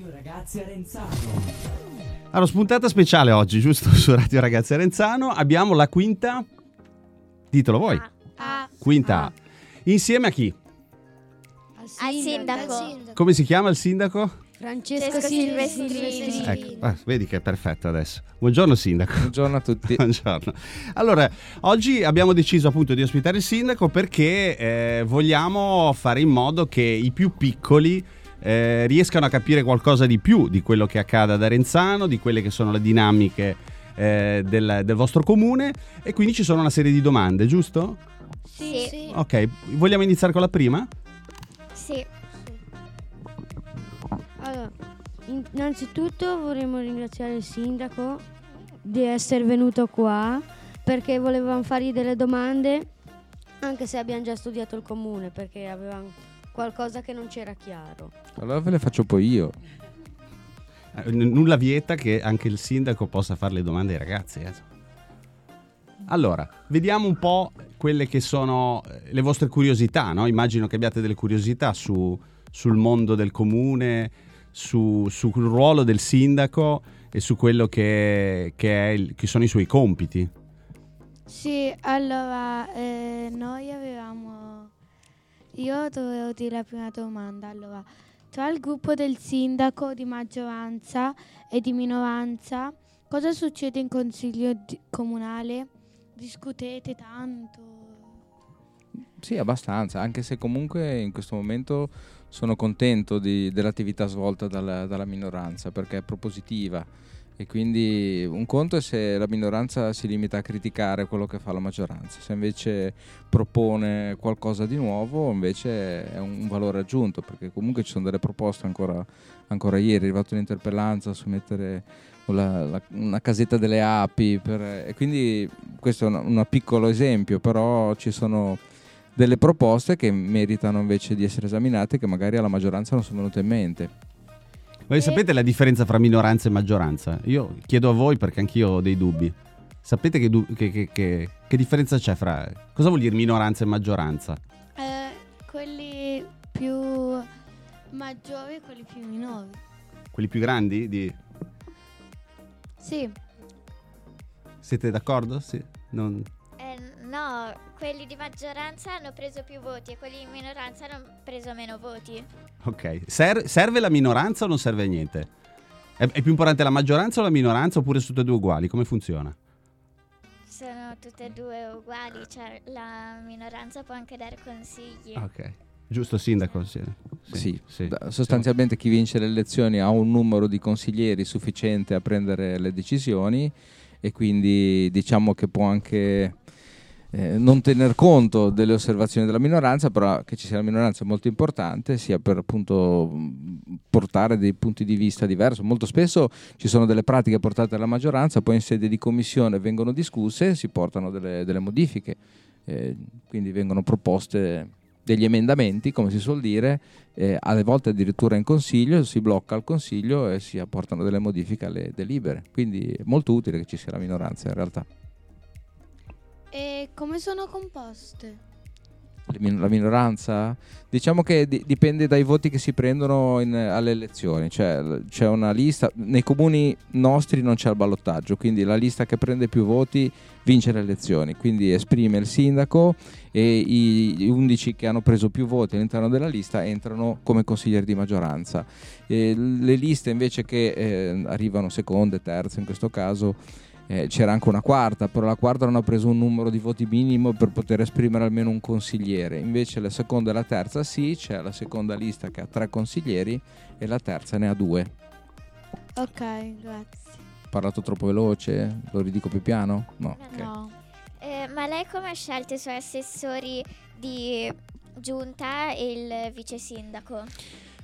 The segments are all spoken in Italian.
Radio Ragazzi Arenzano. Allora, spuntata speciale oggi, giusto? Su Radio Ragazzi Arenzano. Abbiamo la quinta. Ditelo voi. A. Quinta. A. Insieme a chi? Al sindaco. Come si chiama il sindaco? Francesco Francesco. Ecco, ah, vedi che è perfetto adesso. Buongiorno sindaco. Buongiorno a tutti. Buongiorno. Allora, oggi abbiamo deciso appunto di ospitare il sindaco perché eh, vogliamo fare in modo che i più piccoli eh, riescano a capire qualcosa di più di quello che accade ad Arenzano, di quelle che sono le dinamiche eh, del, del vostro comune e quindi ci sono una serie di domande, giusto? Sì. Ok, vogliamo iniziare con la prima? Sì. Allora, innanzitutto vorremmo ringraziare il sindaco di essere venuto qua perché volevamo fargli delle domande anche se abbiamo già studiato il comune perché avevamo qualcosa che non c'era chiaro. Allora ve le faccio poi io. Eh, n- nulla vieta che anche il sindaco possa fare le domande ai ragazzi. eh. Allora, vediamo un po' quelle che sono eh, le vostre curiosità, no? Immagino che abbiate delle curiosità su- sul mondo del comune, su- sul ruolo del sindaco e su quello che, che è il- che sono i suoi compiti. Sì, allora eh, noi avevamo. Io dovevo dire la prima domanda. Allora, tra il gruppo del sindaco di maggioranza e di minoranza, cosa succede in consiglio di- comunale? Discutete tanto? Sì, abbastanza, anche se comunque in questo momento sono contento di- dell'attività svolta dalla, dalla minoranza perché è propositiva e quindi un conto è se la minoranza si limita a criticare quello che fa la maggioranza, se invece propone qualcosa di nuovo invece è un valore aggiunto perché comunque ci sono delle proposte ancora, ancora ieri, è arrivata un'interpellanza su mettere la- la- una casetta delle api per- e quindi questo è un, piccolo esempio, però ci sono delle proposte che meritano invece di essere esaminate che magari alla maggioranza non sono venute in mente. Voi E- sapete la differenza fra minoranza e maggioranza? Io chiedo a voi perché anch'io ho dei dubbi. Sapete che, du- che- che- che- differenza c'è fra... Cosa vuol dire minoranza e maggioranza? Eh, quelli più maggiori e quelli più minori. Quelli più grandi? Di... Sì, Siete d'accordo? Sì. Non- no, quelli di maggioranza hanno preso più voti e quelli di minoranza hanno preso meno voti. Ok. Ser- serve la minoranza o non serve a niente? È, è più importante la maggioranza o la minoranza oppure sono tutte e due uguali? Come funziona? Sono tutte e due uguali, cioè la minoranza può anche dare consigli. Ok. Giusto sindaco? Sì. Sì, sì. da- sostanzialmente chi vince le elezioni ha un numero di consiglieri sufficiente a prendere le decisioni e quindi diciamo che può anche eh, non tener conto delle osservazioni della minoranza, però che ci sia la minoranza è molto importante, sia per appunto portare dei punti di vista diversi. Molto spesso ci sono delle pratiche portate dalla maggioranza, poi in sede di commissione vengono discusse e si portano delle, delle modifiche, Eh, quindi vengono proposte degli emendamenti, come si suol dire, eh, alle volte addirittura in consiglio, si blocca il consiglio e si apportano delle modifiche alle delibere. Quindi è molto utile che ci sia la minoranza in realtà. E come sono composte? La minoranza, diciamo che di- dipende dai voti che si prendono in- alle elezioni, cioè c'è una lista, nei comuni nostri non c'è il ballottaggio, quindi la lista che prende più voti vince le elezioni, quindi esprime il sindaco e i gli 11 che hanno preso più voti all'interno della lista entrano come consiglieri di maggioranza. E le liste invece che eh, arrivano seconde, terze in questo caso, eh, c'era anche una quarta, però la quarta non ha preso un numero di voti minimo per poter esprimere almeno un consigliere. Invece la seconda e la terza sì, c'è la seconda lista che ha tre consiglieri e la terza ne ha due. Ok, grazie. Ho parlato troppo veloce? Lo ridico più piano? No. ok. No. Eh, ma lei come ha scelto i suoi assessori di giunta e il vice sindaco?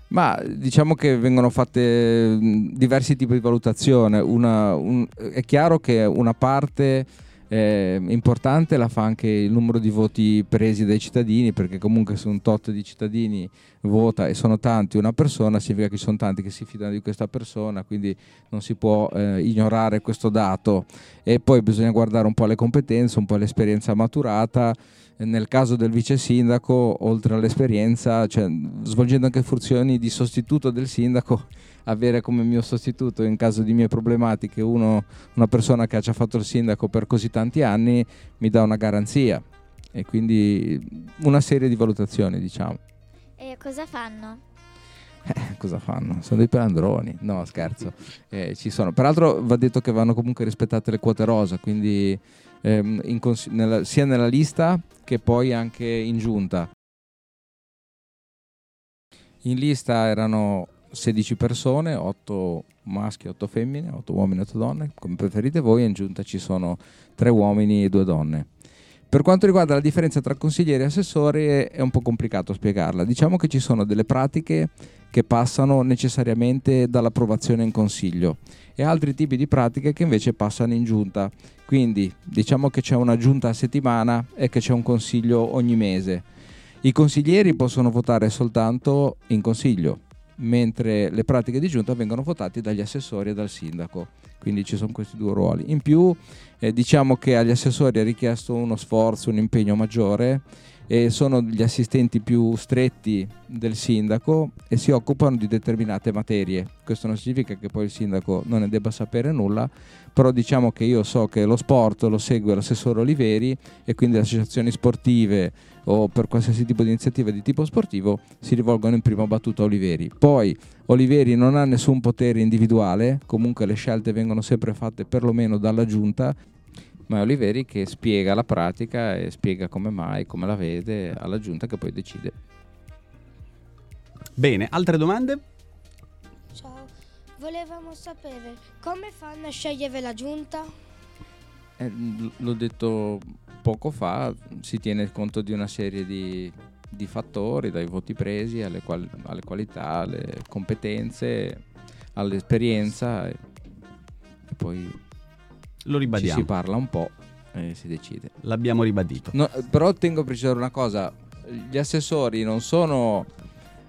Ma diciamo che vengono fatte mh, diversi tipi di valutazione. Una- un- è chiaro che una parte eh, importante la fa anche il numero di voti presi dai cittadini, perché comunque se un tot di cittadini vota e sono tanti una persona, significa che ci sono tanti che si fidano di questa persona, quindi non si può eh, ignorare questo dato. E poi bisogna guardare un po' le competenze, un po' l'esperienza maturata. Nel caso del vice sindaco, oltre all'esperienza, cioè, svolgendo anche funzioni di sostituto del sindaco, avere come mio sostituto in caso di mie problematiche uno, una persona che ha già fatto il sindaco per così tanti anni mi dà una garanzia e quindi una serie di valutazioni diciamo. E cosa fanno? Eh, cosa fanno? Sono dei pelandroni. No, scherzo. Eh, ci sono. Peraltro va detto che vanno comunque rispettate le quote rosa, quindi ehm, cons- nella, sia nella lista che poi anche in giunta. In lista erano 16 persone, 8 maschi, 8 femmine, 8 uomini, 8 donne, come preferite voi, in giunta ci sono 3 uomini e 2 donne. Per quanto riguarda la differenza tra consiglieri e assessori è un po' complicato spiegarla. Diciamo che ci sono delle pratiche che passano necessariamente dall'approvazione in consiglio e altri tipi di pratiche che invece passano in giunta. Quindi diciamo che c'è una giunta a settimana e che c'è un consiglio ogni mese. I consiglieri possono votare soltanto in consiglio, mentre le pratiche di giunta vengono votate dagli assessori e dal sindaco. Quindi ci sono questi due ruoli. In più eh, diciamo che agli assessori è richiesto uno sforzo, un impegno maggiore e sono gli assistenti più stretti del sindaco e si occupano di determinate materie. Questo non significa che poi il sindaco non ne debba sapere nulla, però diciamo che io so che lo sport lo segue l'assessore Oliveri e quindi le associazioni sportive o per qualsiasi tipo di iniziativa di tipo sportivo si rivolgono in prima battuta a Oliveri. Poi Oliveri non ha nessun potere individuale, comunque le scelte vengono sempre fatte perlomeno dalla giunta ma è Oliveri che spiega la pratica e spiega come mai, come la vede alla giunta che poi decide. Bene, altre domande? Ciao, volevamo sapere come fanno a scegliere la giunta? Eh, l'ho detto poco fa, si tiene conto di una serie di, di fattori, dai voti presi alle, quali, alle, qualità, alle competenze, all'esperienza e, e poi lo ribadiamo. Ci si parla un po' e si decide. L'abbiamo ribadito. No, però tengo a precisare una cosa, gli assessori non sono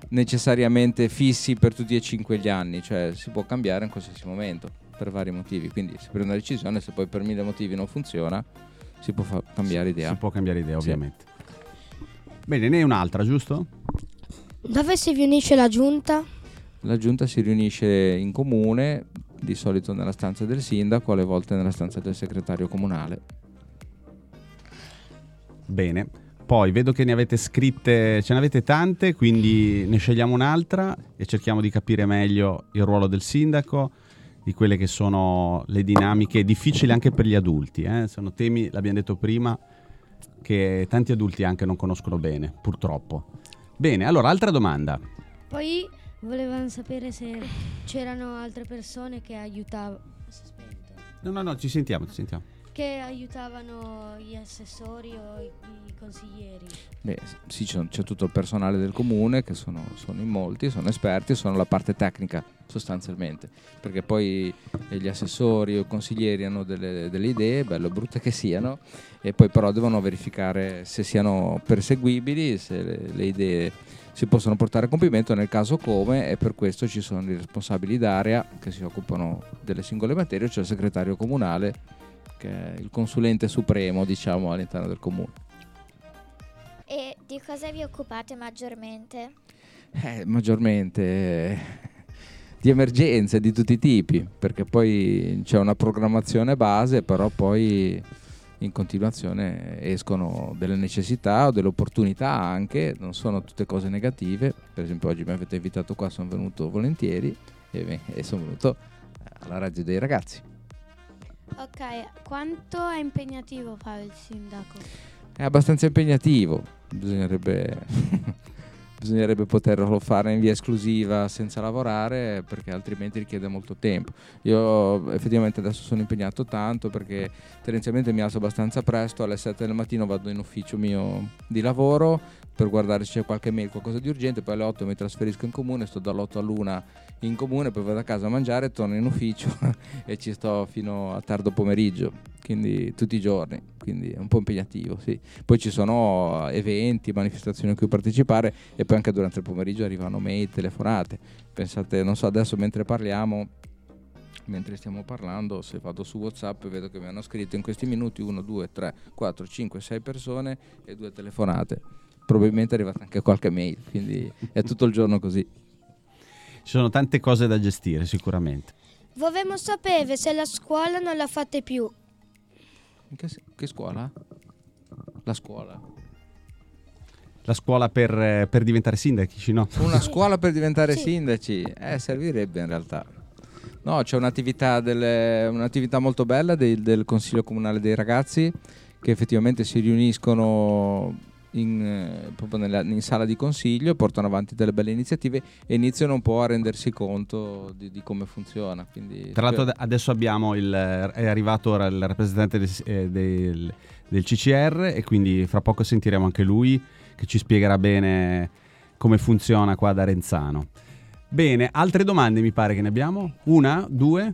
necessariamente fissi per tutti e cinque gli anni, cioè si può cambiare in qualsiasi momento per vari motivi, quindi si prende una decisione, se poi per mille motivi non funziona, si può fa- cambiare idea. Si può cambiare idea, ovviamente. Sì. Bene, ne è un'altra, giusto? Dove si riunisce la giunta? La giunta si riunisce in comune, di solito nella stanza del sindaco, alle volte nella stanza del segretario comunale. Bene, poi vedo che ne avete scritte, ce ne avete tante, quindi ne scegliamo un'altra e cerchiamo di capire meglio il ruolo del sindaco, di quelle che sono le dinamiche difficili anche per gli adulti. Eh? Sono temi, l'abbiamo detto prima, che tanti adulti anche non conoscono bene, purtroppo. Bene, allora, altra domanda. Poi Volevano sapere se c'erano altre persone che aiutavano. No, no, no, ci sentiamo, ci sentiamo. Che aiutavano gli assessori o i, i consiglieri. Beh, sì, c'è, c'è, tutto il personale del comune che sono, sono, in molti, sono esperti, sono la parte tecnica sostanzialmente, perché poi gli assessori o i consiglieri hanno delle, delle idee, bello o brutte che siano, e poi però devono verificare se siano perseguibili, se le, le idee si possono portare a compimento nel caso come e per questo ci sono i responsabili d'area che si occupano delle singole materie, cioè il segretario comunale che è il consulente supremo diciamo all'interno del comune. E di cosa vi occupate maggiormente? Eh, maggiormente eh, di emergenze di tutti i tipi, perché poi c'è una programmazione base, però poi in continuazione escono delle necessità o delle opportunità anche, non sono tutte cose negative, per esempio oggi mi avete invitato qua, sono venuto volentieri e, e sono venuto alla radio dei ragazzi. Ok, quanto è impegnativo fare il sindaco? È abbastanza impegnativo, bisognerebbe bisognerebbe poterlo fare in via esclusiva senza lavorare perché altrimenti richiede molto tempo. Io effettivamente adesso sono impegnato tanto perché tendenzialmente mi alzo abbastanza presto, alle 7 del mattino vado in ufficio mio di lavoro per guardare se c'è qualche mail, qualcosa di urgente, poi alle 8 mi trasferisco in comune, sto dall'8 all'1 in comune, poi vado a casa a mangiare, torno in ufficio e ci sto fino a tardo pomeriggio, quindi tutti i giorni, quindi è un po' impegnativo, sì. Poi ci sono eventi, manifestazioni a cui partecipare e poi anche durante il pomeriggio arrivano mail, telefonate. Pensate, non so, adesso mentre parliamo mentre stiamo parlando, se vado su WhatsApp vedo che mi hanno scritto in questi minuti 1, 2, 3, 4, 5, 6 persone e due telefonate. Probabilmente è arrivata anche qualche mail, quindi è tutto il giorno così. Ci sono tante cose da gestire sicuramente. Vorremmo sapere se la scuola non la fate più. Che, che scuola? La scuola. La scuola per, per diventare sindaci, no? Una scuola per diventare Sì. sindaci? Eh, servirebbe in realtà. No, c'è un'attività, delle- un'attività molto bella del, del Consiglio Comunale dei Ragazzi che effettivamente si riuniscono in, eh, proprio nella- in sala di consiglio, portano avanti delle belle iniziative e iniziano un po' a rendersi conto di, di come funziona. Quindi Tra l'altro ad- adesso abbiamo il, è arrivato ora il rappresentante del, eh, del- del CCR e quindi fra poco sentiremo anche lui che ci spiegherà bene come funziona qua ad Arenzano. Bene, altre domande mi pare che ne abbiamo? Una, due,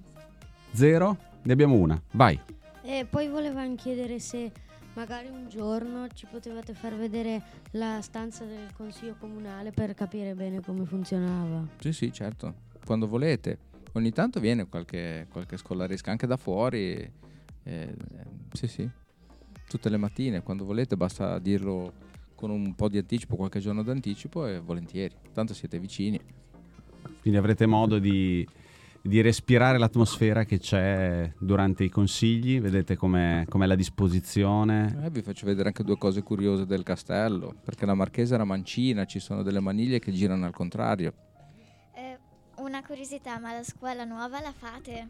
zero? Ne abbiamo una, vai. E poi volevamo chiedere se magari un giorno ci potevate far vedere la stanza del consiglio comunale per capire bene come funzionava. Sì, sì, certo, quando volete. Ogni tanto viene qualche, qualche scolaresca anche da fuori. eh, eh, sì, sì, tutte le mattine, quando volete, basta dirlo con un po' di anticipo, qualche giorno d'anticipo e volentieri. Tanto siete vicini. Quindi avrete modo di, di respirare l'atmosfera che c'è durante i consigli, vedete com'è, com'è la disposizione. Eh, vi faccio vedere anche due cose curiose del castello, perché la marchesa era mancina, ci sono delle maniglie che girano al contrario. Eh, una curiosità, ma la scuola nuova la fate?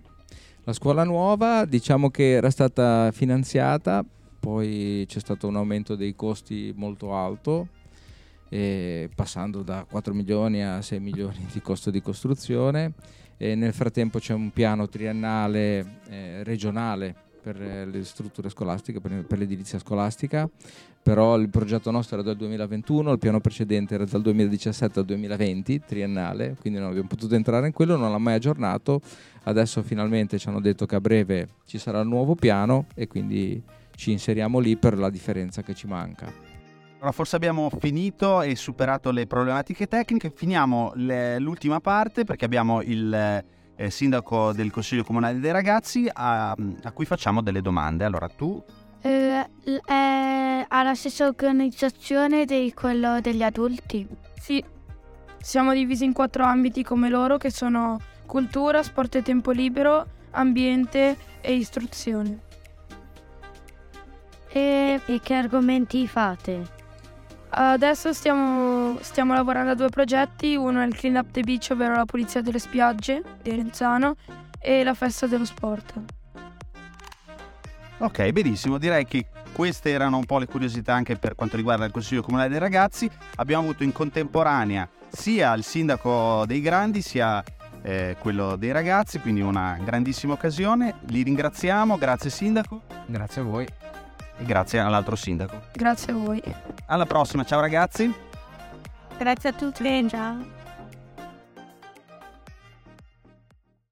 La scuola nuova diciamo che era stata finanziata, poi c'è stato un aumento dei costi molto alto, eh, passando da 4 milioni a 6 milioni di costo di costruzione. E nel frattempo c'è un piano triennale eh, regionale per eh, le strutture scolastiche, per, l'edilizia scolastica, però il progetto nostro era del 2021, il piano precedente era dal 2017 al 2020, triennale, quindi non abbiamo potuto entrare in quello, non l'ha mai aggiornato, adesso finalmente ci hanno detto che a breve ci sarà il nuovo piano e quindi ci inseriamo lì per la differenza che ci manca. Allora, forse abbiamo finito e superato le problematiche tecniche. Finiamo le- l'ultima parte perché abbiamo il eh, sindaco del Consiglio Comunale dei Ragazzi a, a cui facciamo delle domande. Allora, tu Eh, è alla stessa organizzazione di quello degli adulti. Sì, siamo divisi in quattro ambiti come loro che sono cultura, sport e tempo libero, ambiente e istruzione. E E che argomenti fate? Adesso stiamo, stiamo lavorando a due progetti, uno è il Clean Up the Beach, ovvero la pulizia delle spiagge di Arenzano, e la festa dello sport. Ok, benissimo. Direi che queste erano un po' le curiosità anche per quanto riguarda il Consiglio Comunale dei Ragazzi. Abbiamo avuto in contemporanea sia il sindaco dei grandi sia eh, quello dei ragazzi, quindi una grandissima occasione. Li ringraziamo, grazie sindaco Grazie a voi. E grazie all'altro sindaco. Grazie a voi. Alla prossima, ciao ragazzi. Grazie a tutti. Ciao.